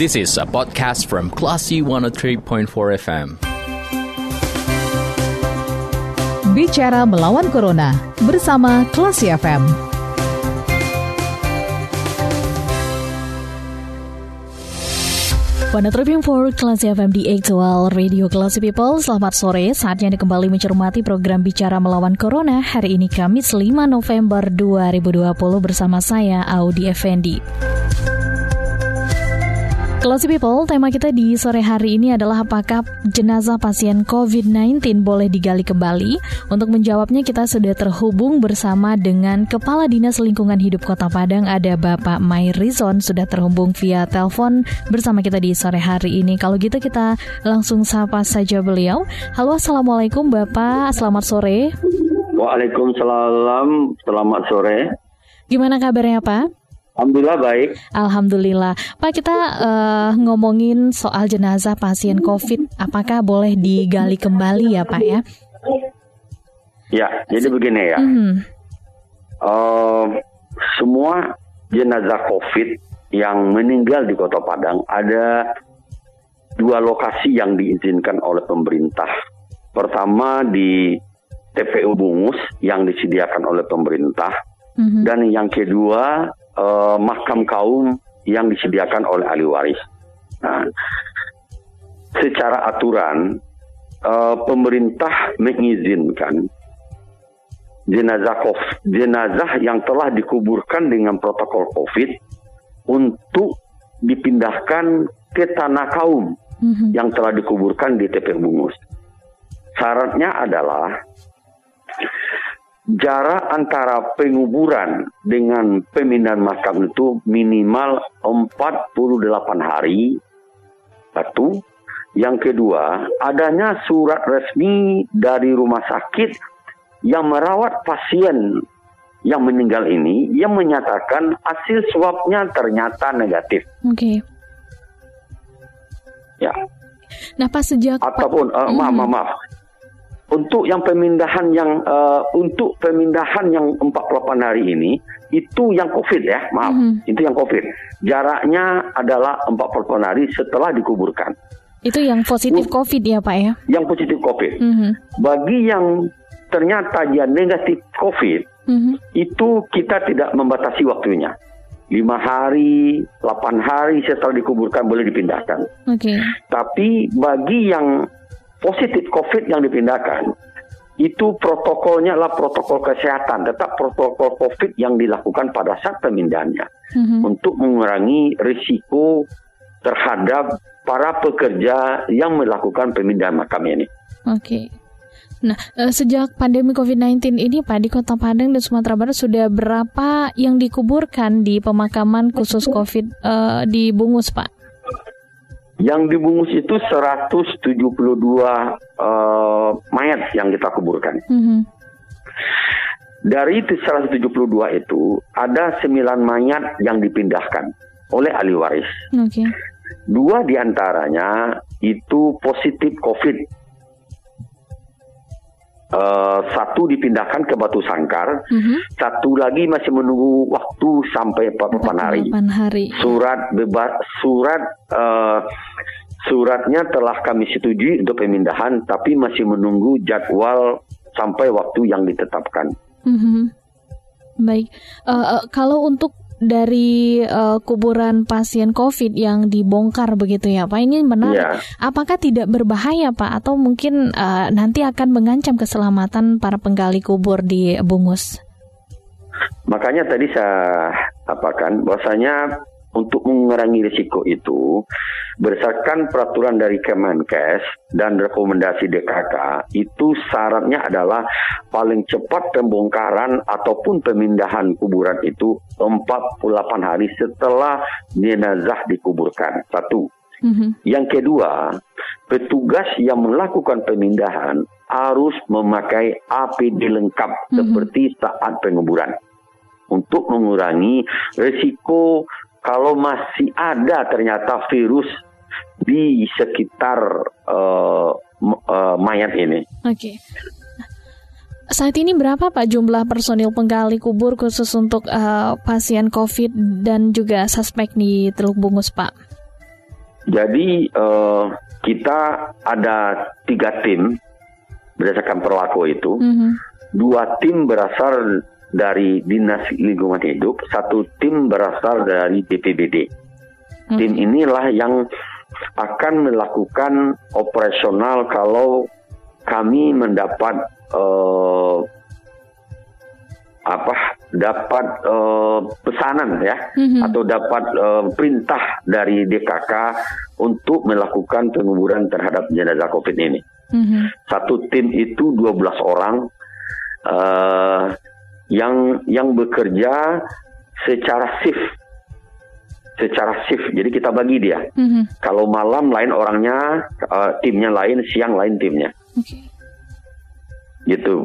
This is a podcast from Classy 103.4 FM. Bicara melawan Corona bersama Classy FM. Pada Trivium for Classy FM di Actual Radio Classy People Selamat sore, saatnya Anda kembali mencermati program Bicara Melawan Corona Hari ini Kamis 5 November 2020 bersama saya Audi Effendi Classy People, tema kita di sore hari ini adalah apakah jenazah pasien COVID-19 boleh digali kembali? Untuk menjawabnya kita sudah terhubung bersama dengan Kepala Dinas Lingkungan Hidup Kota Padang ada Bapak Rizon sudah terhubung via telepon bersama kita di sore hari ini. Kalau gitu kita langsung sapa saja beliau. Halo Assalamualaikum Bapak, selamat sore. Waalaikumsalam, selamat sore. Gimana kabarnya Pak? Alhamdulillah baik. Alhamdulillah. Pak, kita uh, ngomongin soal jenazah pasien COVID. Apakah boleh digali kembali ya Pak ya? Ya, jadi begini ya. Mm. Uh, semua jenazah COVID yang meninggal di Kota Padang ada dua lokasi yang diizinkan oleh pemerintah. Pertama di TPU Bungus yang disediakan oleh pemerintah, mm -hmm. dan yang kedua uh, mahkam kaum yang disediakan oleh ahli waris. Nah, secara aturan uh, pemerintah mengizinkan jenazah COVID, jenazah yang telah dikuburkan dengan protokol COVID untuk dipindahkan ke tanah kaum mm-hmm. yang telah dikuburkan di TPU Bungus. Syaratnya adalah jarak antara penguburan dengan pemindahan makam itu minimal 48 hari. Satu. Yang kedua, adanya surat resmi dari rumah sakit yang merawat pasien yang meninggal ini yang menyatakan hasil swabnya ternyata negatif. Oke. Okay. Ya. Nah, pas sejak ataupun uh, maaf, maaf, maaf untuk yang pemindahan yang uh, untuk pemindahan yang 48 hari ini itu yang COVID ya, maaf, mm-hmm. itu yang COVID. Jaraknya adalah 48 hari setelah dikuburkan. Itu yang positif U- COVID ya Pak ya? Yang positif COVID. Mm-hmm. Bagi yang ternyata dia negatif COVID, mm-hmm. itu kita tidak membatasi waktunya. Lima hari, 8 hari setelah dikuburkan boleh dipindahkan. Oke. Okay. Tapi bagi yang positif COVID yang dipindahkan, itu protokolnya adalah protokol kesehatan, tetap protokol COVID yang dilakukan pada saat pemindahannya mm-hmm. untuk mengurangi risiko terhadap para pekerja yang melakukan pemindahan makam ini. Oke. Okay. Nah, eh, sejak pandemi COVID-19 ini Pak di Kota Padang dan Sumatera Barat sudah berapa yang dikuburkan di pemakaman khusus COVID uh, di Bungus, Pak? Yang dibungkus itu 172 uh, mayat yang kita kuburkan. Mm -hmm. Dari itu 172 itu ada 9 mayat yang dipindahkan oleh ahli waris. Okay. Dua di antaranya itu positif COVID Uh, satu dipindahkan ke Batu Sangkar, mm-hmm. satu lagi masih menunggu waktu sampai 48 hari. hari. Surat bebas, surat uh, suratnya telah kami setujui untuk pemindahan, tapi masih menunggu jadwal sampai waktu yang ditetapkan. Mm-hmm. Baik, uh, uh, kalau untuk dari uh, kuburan pasien COVID yang dibongkar begitu ya Pak. Ini menarik. Ya. Apakah tidak berbahaya Pak atau mungkin uh, nanti akan mengancam keselamatan para penggali kubur di Bungus? Makanya tadi saya apakan bahwasanya untuk mengurangi risiko itu berdasarkan peraturan dari Kemenkes dan rekomendasi DKK itu syaratnya adalah paling cepat pembongkaran ataupun pemindahan kuburan itu 48 hari setelah jenazah dikuburkan. Satu. Mm-hmm. Yang kedua, petugas yang melakukan pemindahan harus memakai APD lengkap mm-hmm. seperti saat penguburan untuk mengurangi risiko kalau masih ada ternyata virus di sekitar uh, uh, mayat ini. Oke. Okay. Saat ini berapa Pak jumlah personil penggali kubur khusus untuk uh, pasien COVID dan juga suspek di Teluk Bungus Pak? Jadi uh, kita ada tiga tim berdasarkan perlaku itu. Mm -hmm. Dua tim berasal dari Dinas Lingkungan Hidup, satu tim berasal dari BPBD. Mm -hmm. Tim inilah yang akan melakukan operasional kalau kami mendapat uh, apa dapat uh, pesanan ya mm-hmm. atau dapat uh, perintah dari DKK untuk melakukan penguburan terhadap jenazah COVID ini. Mm-hmm. Satu tim itu 12 orang uh, yang yang bekerja secara shift secara shift. Jadi kita bagi dia. Mm-hmm. Kalau malam lain orangnya, uh, timnya lain, siang lain timnya. Okay. Gitu.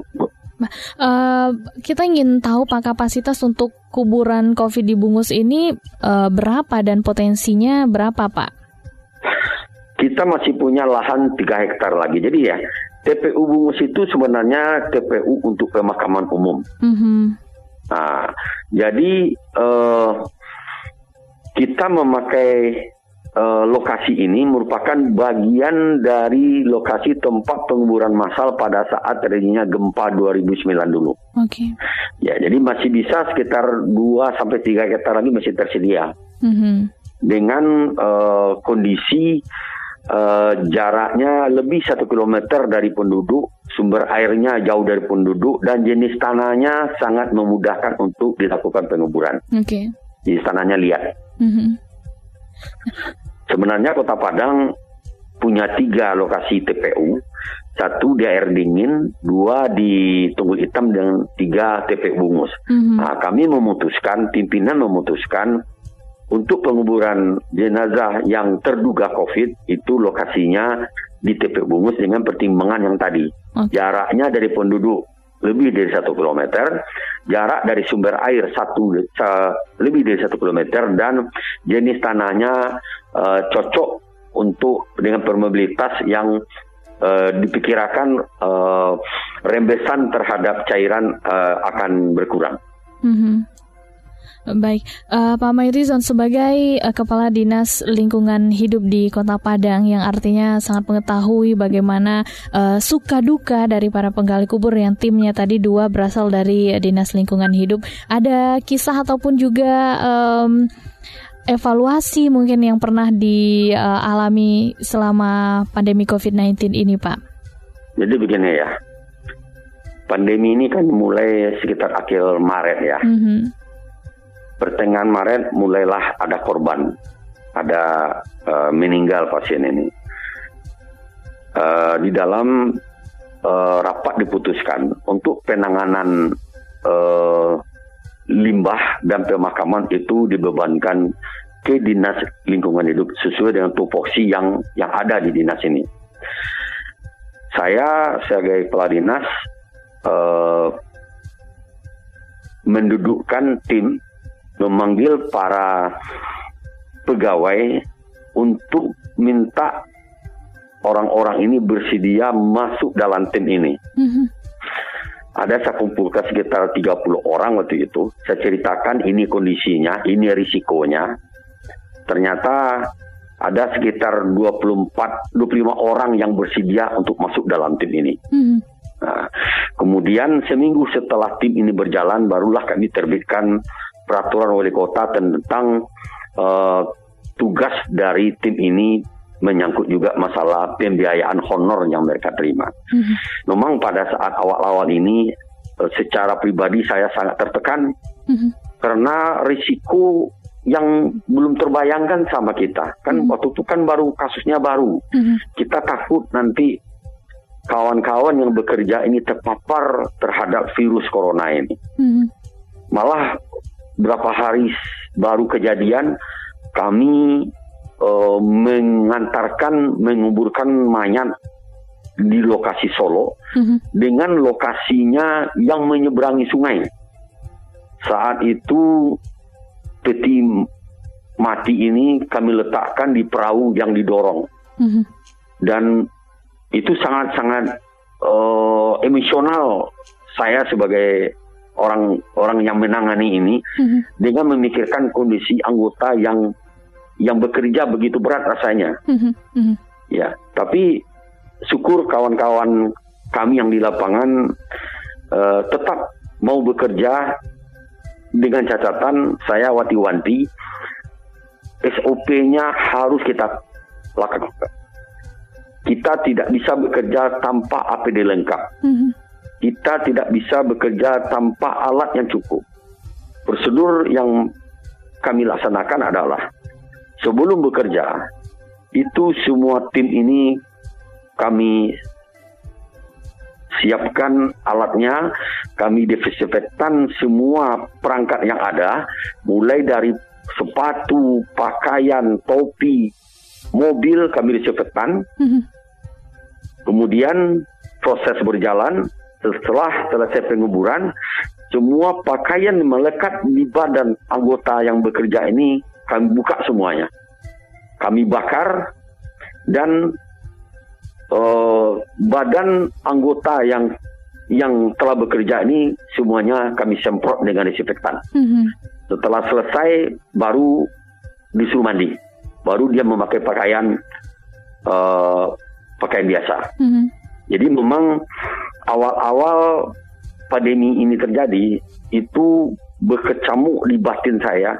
Uh, kita ingin tahu Pak kapasitas untuk kuburan COVID di Bungus ini uh, berapa dan potensinya berapa Pak? Kita masih punya lahan 3 hektar lagi. Jadi ya TPU Bungus itu sebenarnya TPU untuk pemakaman umum. Mm -hmm. Nah, jadi uh, kita memakai uh, lokasi ini merupakan bagian dari lokasi tempat penguburan massal pada saat terjadinya gempa 2009 dulu. Oke. Okay. Ya, jadi masih bisa sekitar 2 sampai 3 hektar lagi masih tersedia. Mm -hmm. Dengan uh, kondisi uh, jaraknya lebih satu kilometer dari penduduk, sumber airnya jauh dari penduduk, dan jenis tanahnya sangat memudahkan untuk dilakukan penguburan. Oke. Okay. Jenis tanahnya liat. Mm -hmm. Sebenarnya Kota Padang punya tiga lokasi TPU, satu di air dingin, dua di Tunggul Hitam, dan tiga TPU Bungus. Mm-hmm. Nah, kami memutuskan, pimpinan memutuskan untuk penguburan jenazah yang terduga COVID itu lokasinya di TPU Bungus dengan pertimbangan yang tadi. Okay. Jaraknya dari penduduk lebih dari satu kilometer, jarak dari sumber air satu lebih dari satu kilometer dan jenis tanahnya uh, cocok untuk dengan permeabilitas yang uh, dipikirkan uh, rembesan terhadap cairan uh, akan berkurang. Mm -hmm. Baik, uh, Pak Mairizon sebagai uh, Kepala Dinas Lingkungan Hidup di Kota Padang yang artinya sangat mengetahui bagaimana uh, suka duka dari para penggali kubur yang timnya tadi dua berasal dari Dinas Lingkungan Hidup. Ada kisah ataupun juga um, evaluasi mungkin yang pernah dialami selama pandemi COVID-19 ini, Pak? Jadi begini ya, pandemi ini kan mulai sekitar akhir Maret ya. Mm -hmm pertengahan Maret mulailah ada korban, ada uh, meninggal pasien ini. Uh, di dalam uh, rapat diputuskan untuk penanganan uh, limbah dan pemakaman itu dibebankan ke dinas lingkungan hidup sesuai dengan tupoksi yang yang ada di dinas ini. Saya sebagai kepala dinas uh, mendudukkan tim memanggil para pegawai untuk minta orang-orang ini bersedia masuk dalam tim ini. Mm-hmm. Ada saya kumpulkan sekitar 30 orang waktu itu. Saya ceritakan ini kondisinya, ini risikonya. Ternyata ada sekitar 24, 25 orang yang bersedia untuk masuk dalam tim ini. Mm-hmm. Nah, kemudian seminggu setelah tim ini berjalan, barulah kami terbitkan peraturan wali kota tentang uh, tugas dari tim ini menyangkut juga masalah pembiayaan honor yang mereka terima. Mm-hmm. Memang pada saat awal-awal ini uh, secara pribadi saya sangat tertekan mm-hmm. karena risiko yang belum terbayangkan sama kita. Kan mm-hmm. waktu itu kan baru kasusnya baru. Mm-hmm. Kita takut nanti kawan-kawan yang bekerja ini terpapar terhadap virus corona ini. Mm-hmm. Malah berapa hari baru kejadian kami uh, mengantarkan menguburkan mayat di lokasi Solo mm-hmm. dengan lokasinya yang menyeberangi sungai. Saat itu peti mati ini kami letakkan di perahu yang didorong mm-hmm. dan itu sangat-sangat uh, emosional saya sebagai orang orang yang menangani ini mm-hmm. dengan memikirkan kondisi anggota yang yang bekerja begitu berat rasanya. Mm -hmm. Ya, tapi syukur kawan-kawan kami yang di lapangan uh, tetap mau bekerja dengan catatan saya wanti-wanti SOP-nya harus kita lakukan. Kita tidak bisa bekerja tanpa APD lengkap. Mm-hmm. Kita tidak bisa bekerja tanpa alat yang cukup. Prosedur yang kami laksanakan adalah sebelum bekerja itu semua tim ini kami siapkan alatnya, kami desinfektan semua perangkat yang ada, mulai dari sepatu, pakaian, topi, mobil kami disinfektan. Mm-hmm. Kemudian proses berjalan setelah selesai penguburan, semua pakaian melekat di badan anggota yang bekerja ini kami buka semuanya. Kami bakar dan uh, badan anggota yang yang telah bekerja ini semuanya kami semprot dengan disinfektan. Mm-hmm. Setelah selesai baru disuruh mandi, baru dia memakai pakaian uh, pakaian biasa. Mm-hmm. Jadi memang awal-awal pandemi ini terjadi itu berkecamuk di batin saya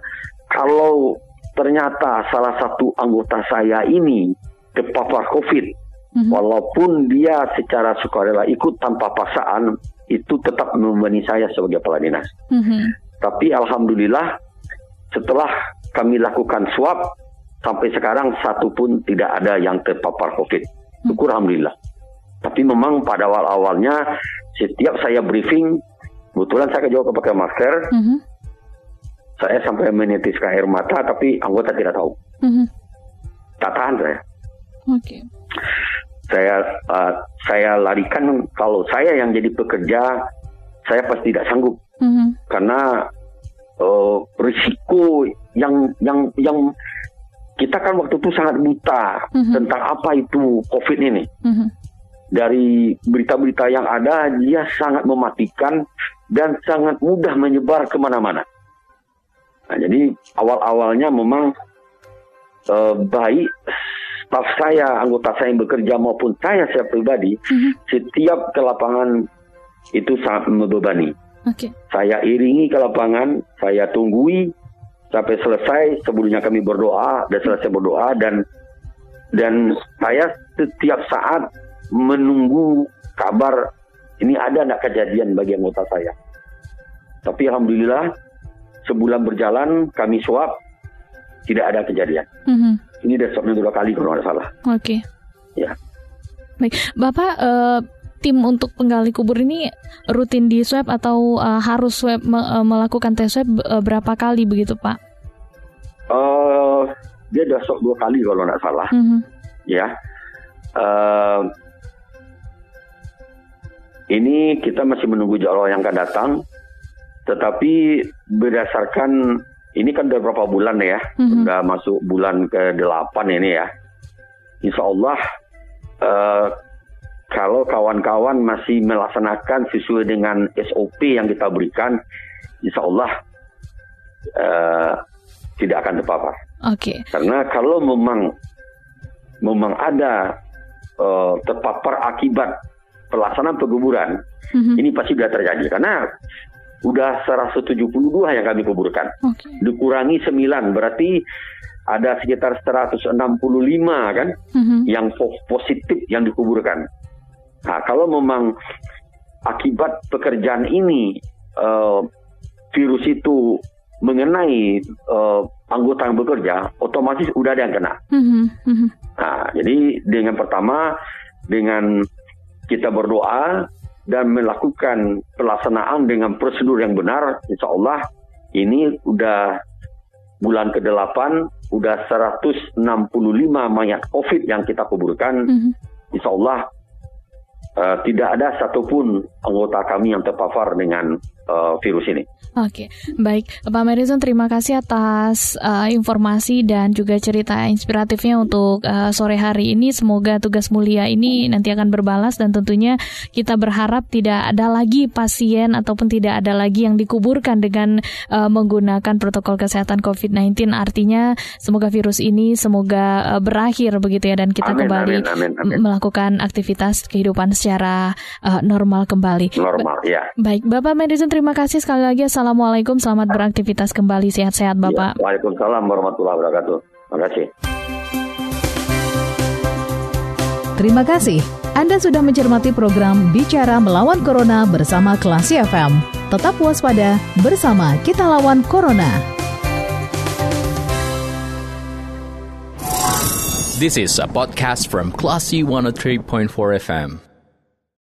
kalau ternyata salah satu anggota saya ini terpapar COVID hmm Walaupun dia secara sukarela ikut tanpa paksaan, itu tetap membebani saya sebagai kepala dinas. Mm-hmm. Tapi alhamdulillah setelah kami lakukan swab sampai sekarang satu pun tidak ada yang terpapar COVID. Mm-hmm. Syukur alhamdulillah. Tapi memang pada awal-awalnya setiap saya briefing, kebetulan saya jawab pakai masker. Mm-hmm. Saya sampai menitiskan air mata, tapi anggota tidak tahu. Mm-hmm. Tak tahan saya. Oke. Okay saya uh, saya larikan kalau saya yang jadi pekerja saya pasti tidak sanggup mm-hmm. karena uh, risiko yang yang yang kita kan waktu itu sangat buta mm-hmm. tentang apa itu COVID ini. Mm-hmm. Dari berita-berita yang ada, dia sangat mematikan dan sangat mudah menyebar ke mana-mana. Nah, jadi awal-awalnya memang uh, baik staf saya, anggota saya yang bekerja maupun saya saya pribadi, mm-hmm. setiap ke lapangan itu sangat membebani. Okay. Saya iringi ke lapangan, saya tunggui sampai selesai. Sebelumnya kami berdoa dan selesai berdoa dan dan saya setiap saat menunggu kabar ini ada tidak kejadian bagi anggota saya. Tapi alhamdulillah sebulan berjalan kami swab tidak ada kejadian. Mm-hmm. Ini sudah swabnya dua kali kalau tidak salah. Oke. Okay. Ya. Baik, Bapak uh, tim untuk penggali kubur ini rutin di swab atau uh, harus swab me uh, melakukan tes swab uh, berapa kali begitu Pak? Uh, dia sudah swab dua kali kalau tidak salah. Mm-hmm. Ya. Uh, ini kita masih menunggu jadwal yang akan datang, tetapi berdasarkan ini kan udah berapa bulan ya, mm-hmm. udah masuk bulan ke delapan ini ya. Insya Allah uh, kalau kawan-kawan masih melaksanakan sesuai dengan SOP yang kita berikan, Insya Allah uh, tidak akan terpapar. Oke. Okay. Karena kalau memang memang ada uh, terpapar akibat pelaksanaan penguburan, mm-hmm. ini pasti sudah terjadi. Karena udah 172 yang kami kuburkan. Okay. Dikurangi 9 berarti ada sekitar 165 kan mm-hmm. yang positif yang dikuburkan. Nah, kalau memang akibat pekerjaan ini uh, virus itu mengenai uh, anggota yang bekerja, otomatis udah ada yang kena. Mm-hmm. Nah, jadi dengan pertama dengan kita berdoa dan melakukan pelaksanaan dengan prosedur yang benar, insya Allah ini udah bulan ke-8, udah 165 mayat COVID yang kita kuburkan. Mm -hmm. Insya Allah uh, tidak ada satupun anggota kami yang terpapar dengan uh, virus ini. Oke, baik Pak Madison terima kasih atas uh, informasi dan juga cerita inspiratifnya untuk uh, sore hari ini. Semoga tugas mulia ini nanti akan berbalas dan tentunya kita berharap tidak ada lagi pasien ataupun tidak ada lagi yang dikuburkan dengan uh, menggunakan protokol kesehatan COVID-19. Artinya semoga virus ini semoga uh, berakhir begitu ya dan kita amin, kembali amin, amin, amin. melakukan aktivitas kehidupan secara uh, normal kembali. Normal, ba ya. Baik, Bapak Madison terima kasih sekali lagi. Assalamualaikum, selamat beraktivitas kembali. Sehat-sehat Bapak. Ya, Waalaikumsalam warahmatullahi wabarakatuh. Terima kasih. Terima kasih. Anda sudah mencermati program Bicara Melawan Corona bersama Klasi FM. Tetap waspada, bersama kita lawan Corona. This is a podcast from Classy 103.4 FM.